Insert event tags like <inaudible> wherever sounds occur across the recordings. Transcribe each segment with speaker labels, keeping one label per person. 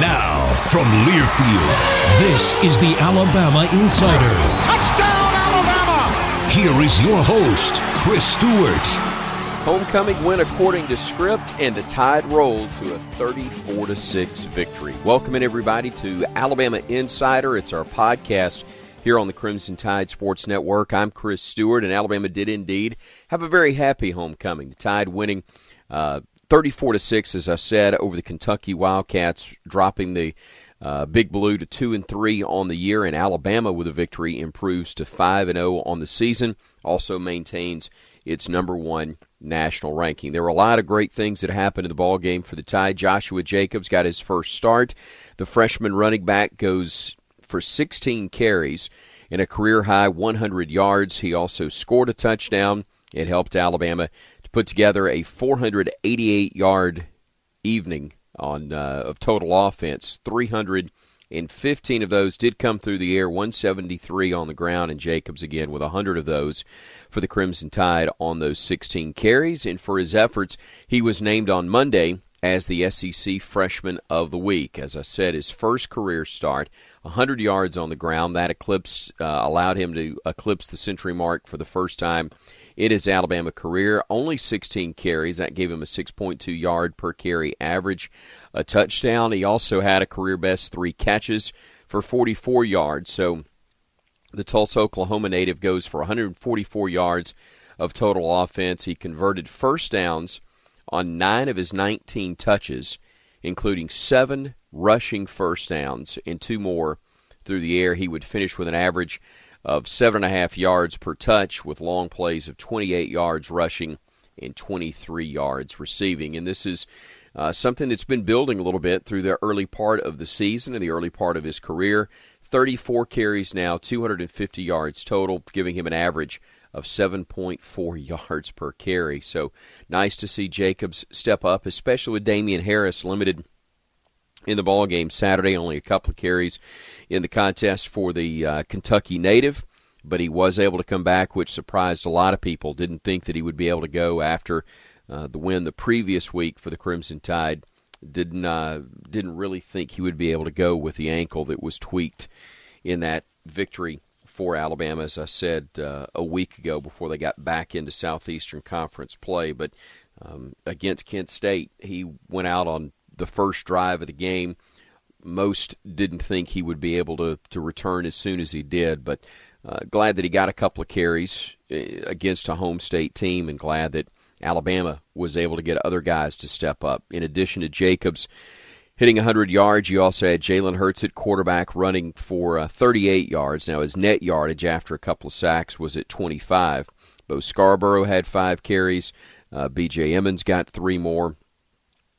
Speaker 1: Now, from Learfield, this is the Alabama Insider.
Speaker 2: Touchdown, Alabama!
Speaker 1: Here is your host, Chris Stewart.
Speaker 3: Homecoming went according to script, and the Tide rolled to a 34 6 victory. Welcome, everybody, to Alabama Insider. It's our podcast here on the Crimson Tide Sports Network. I'm Chris Stewart, and Alabama did indeed have a very happy homecoming. The Tide winning uh, 34 to six, as I said, over the Kentucky Wildcats, dropping the uh, Big Blue to two and three on the year, and Alabama with a victory improves to five and zero on the season. Also maintains its number one national ranking. There were a lot of great things that happened in the ball game for the Tide. Joshua Jacobs got his first start. The freshman running back goes for 16 carries and a career high 100 yards. He also scored a touchdown. It helped Alabama put together a 488 yard evening on uh, of total offense. 315 of those did come through the air, 173 on the ground, and Jacobs again with 100 of those for the Crimson Tide on those 16 carries. And for his efforts, he was named on Monday as the SEC Freshman of the Week. As I said, his first career start, 100 yards on the ground. That eclipse uh, allowed him to eclipse the century mark for the first time in his Alabama career. Only 16 carries. That gave him a 6.2 yard per carry average, a touchdown. He also had a career best three catches for 44 yards. So the Tulsa, Oklahoma native goes for 144 yards of total offense. He converted first downs on nine of his 19 touches, including seven rushing first downs and two more through the air. He would finish with an average of seven and a half yards per touch, with long plays of 28 yards rushing and 23 yards receiving. And this is uh, something that's been building a little bit through the early part of the season and the early part of his career. 34 carries now, 250 yards total, giving him an average of 7.4 <laughs> yards per carry. So nice to see Jacobs step up, especially with Damien Harris limited in the ball game Saturday. Only a couple of carries in the contest for the uh, Kentucky native, but he was able to come back, which surprised a lot of people. Didn't think that he would be able to go after uh, the win the previous week for the Crimson Tide. Didn't uh, didn't really think he would be able to go with the ankle that was tweaked in that victory for Alabama, as I said uh, a week ago before they got back into Southeastern Conference play. But um, against Kent State, he went out on the first drive of the game. Most didn't think he would be able to, to return as soon as he did, but uh, glad that he got a couple of carries uh, against a home state team and glad that Alabama was able to get other guys to step up. In addition to Jacobs, hitting 100 yards. You also had Jalen Hurts at quarterback running for uh, 38 yards. Now, his net yardage after a couple of sacks was at 25. Bo Scarborough had five carries. Uh, B.J. Emmons got three more.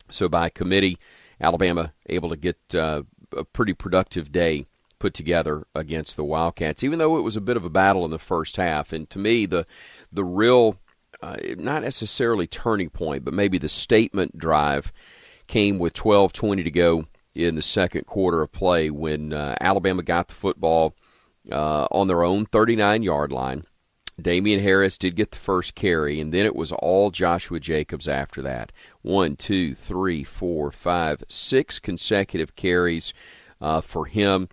Speaker 3: So, by committee, Alabama able to get uh, a pretty productive day put together against the Wildcats, even though it was a bit of a battle in the first half. And to me, the the real, uh, not necessarily turning point, but maybe the statement drive came with 12:20 to go in the second quarter of play when uh, Alabama got the football uh, on their own 39-yard line. Damien Harris did get the first carry, and then it was all Joshua Jacobs after that. One, two, three, four, five, six consecutive carries uh, for him.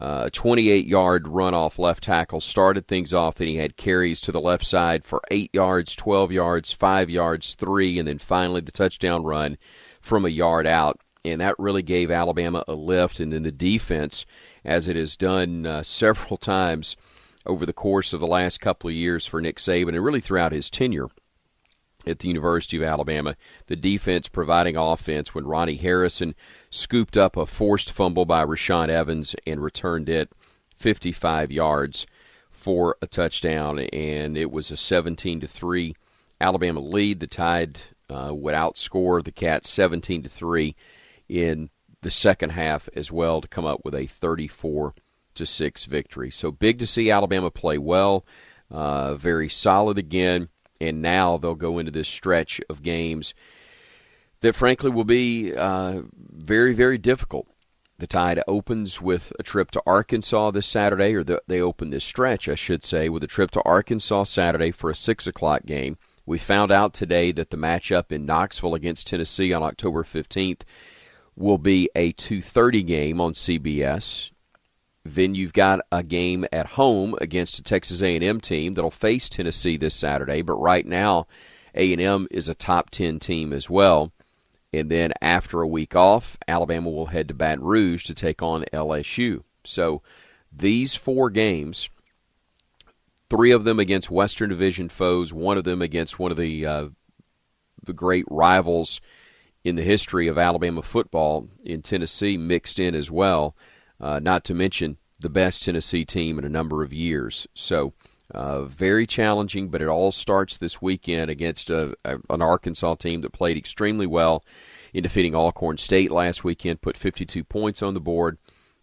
Speaker 3: Uh, a 28 yard run off left tackle started things off. and he had carries to the left side for 8 yards, 12 yards, 5 yards, 3, and then finally the touchdown run from a yard out. And that really gave Alabama a lift. And then the defense, as it has done uh, <laughs> several times over the course of the last couple of years for Nick Saban and really throughout his tenure at the University of Alabama, the defense providing offense when Ronnie Harrison scooped up a forced fumble by Rashaan Evans and returned it 55 yards for a touchdown, and it was a 17 to three Alabama lead. The Tide uh, would outscore the Cats 17 to 3 in the second half as well to come up with a 34 to 6 victory. So big to see Alabama play well, uh, very solid again, and now they'll go into this stretch of games that frankly will be uh, very, very difficult. The Tide opens with a trip to Arkansas this Saturday, or the, they open this stretch, I should say, with a trip to Arkansas Saturday for a 6 o'clock game. We found out today that the matchup in Knoxville against Tennessee on October 15th will be a 2:30 game on CBS. Then you've got a game at home against a Texas A&M team that'll face Tennessee this Saturday, but right now A&M is a top 10 team as well. And then after a week off, Alabama will head to Baton Rouge to take on LSU. So these four games, three of them against Western Division foes, one of them against one of the uh, the great rivals in the history of Alabama football in Tennessee mixed in as well. Uh, not to mention the best Tennessee team in a number of years. So. Uh, very challenging, but it all starts this weekend against a, a, an Arkansas team that played extremely well in defeating Alcorn State last weekend, put 52 points on the board,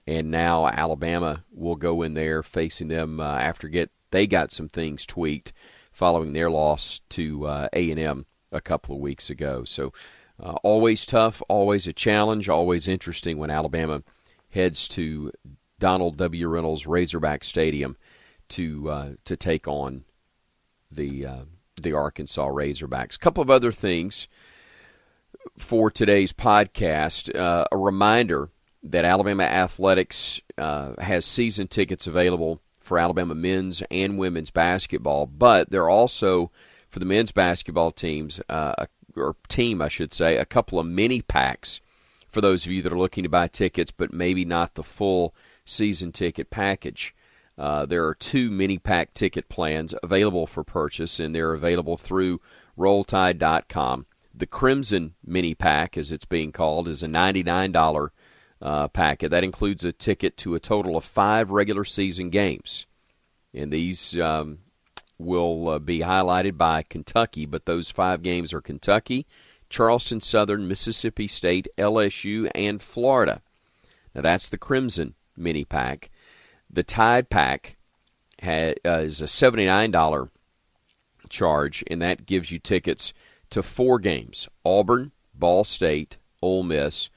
Speaker 3: and now Alabama will go in there facing them uh, after get they got some things tweaked following their loss to uh, A&M a couple of weeks ago. So uh, always tough, always a challenge, always interesting when Alabama heads to Donald W. Reynolds Razorback Stadium to uh, to take on the uh, the Arkansas Razorbacks. A couple of other things for today's podcast. Uh, a reminder that Alabama Athletics uh, has season tickets available for Alabama men's and women's basketball, but they're also for the men's basketball teams uh, or team, I should say, a couple of mini packs for those of you that are looking to buy tickets, but maybe not the full season ticket package. Uh, there are two mini pack ticket plans available for purchase, and they're available through RollTide.com. The Crimson Mini Pack, as it's being called, is a $99 uh, packet. That includes a ticket to a total of five regular season games. And these um, will uh, be highlighted by Kentucky, but those five games are Kentucky, Charleston Southern, Mississippi State, LSU, and Florida. Now that's the Crimson mini pack. The Tide pack has, uh, is a $79 charge, and that gives you tickets to four games Auburn, Ball State, Ole Miss,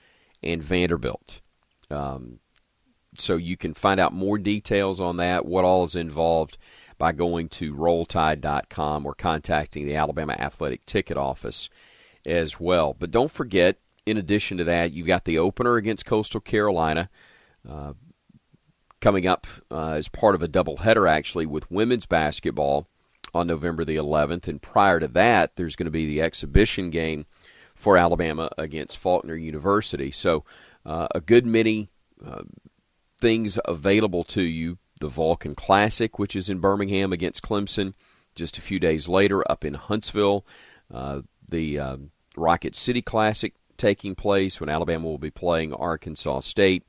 Speaker 3: and Vanderbilt. Um, so you can find out more details on that, what all is involved by going to rolltide.com or contacting the Alabama Athletic Ticket Office as well. But don't forget, in addition to that, you've got the opener against Coastal Carolina uh, coming up uh, as part of a doubleheader, actually, with women's basketball on November the 11th. And prior to that, there's going to be the exhibition game for Alabama against Faulkner University. So, uh, a good many uh, things available to you the Vulcan Classic, which is in Birmingham against Clemson. Just a few days later, up in Huntsville, uh, the uh, Rocket City Classic taking place when Alabama will be playing Arkansas State.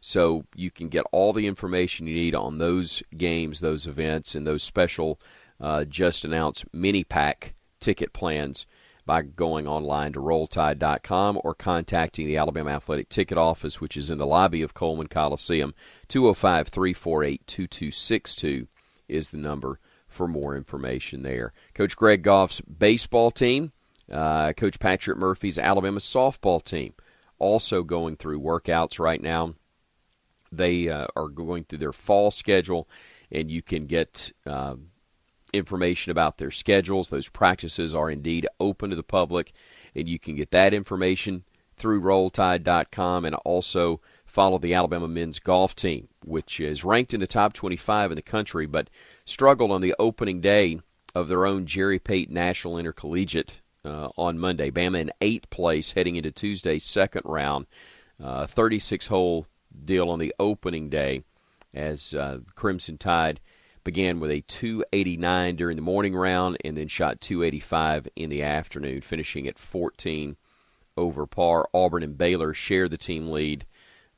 Speaker 3: So you can get all the information you need on those games, those events, and those special uh, just announced mini pack ticket plans by going online to rolltide.com or contacting the Alabama Athletic Ticket Office, which is in the lobby of Coleman Coliseum. 205 348 2262 is the number for more information there. Coach Greg Goff's baseball team, uh, Coach Patrick Murphy's Alabama softball team, also going through workouts right now. They uh, are going through their fall schedule, and you can get. Uh, information about their schedules. Those practices are indeed open to the public, and you can get that information through rolltide.com and also follow the Alabama men's golf team, which is ranked in the top 25 in the country, but struggled on the opening day of their own Jerry Pate National Intercollegiate uh, on Monday. Bama in eighth place heading into Tuesday's second round. 36 uh, hole deal on the opening day as uh, Crimson Tide began with a 289 during the morning round and then shot 285 in the afternoon, finishing at 14 over par. Auburn and Baylor share the team lead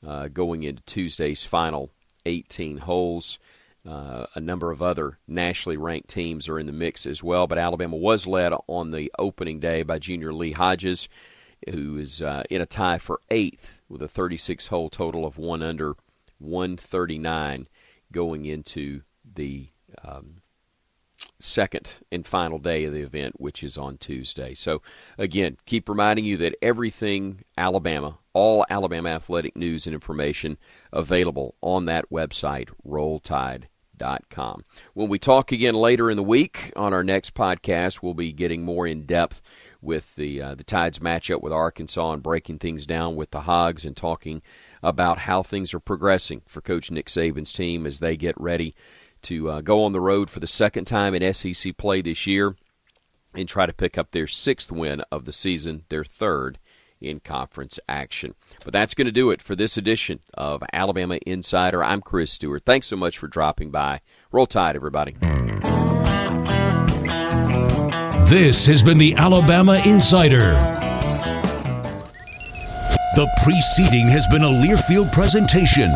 Speaker 3: uh, going into Tuesday's final 18 holes. Uh, a number of other nationally ranked teams are in the mix as well, but Alabama was led on the opening day by junior Lee Hodges, who is uh, in a tie for eighth with a 36 hole total of one under 139 going into the um, second and final day of the event, which is on Tuesday. So, again, keep reminding you that everything Alabama, all Alabama athletic news and information available on that website, rolltide.com. When we talk again later in the week on our next podcast, we'll be getting more in depth with the uh, the Tide's matchup with Arkansas and breaking things down with the Hogs and talking about how things are progressing for Coach Nick Saban's team as they get ready to uh, go on the road for the second time in SEC play this year and try to pick up their sixth win of the season, their third in conference action. But that's going to do it for this edition of Alabama Insider. I'm Chris Stewart. Thanks so much for dropping by. Roll Tide, everybody.
Speaker 1: This has been the Alabama Insider. The preceding has been a Learfield presentation.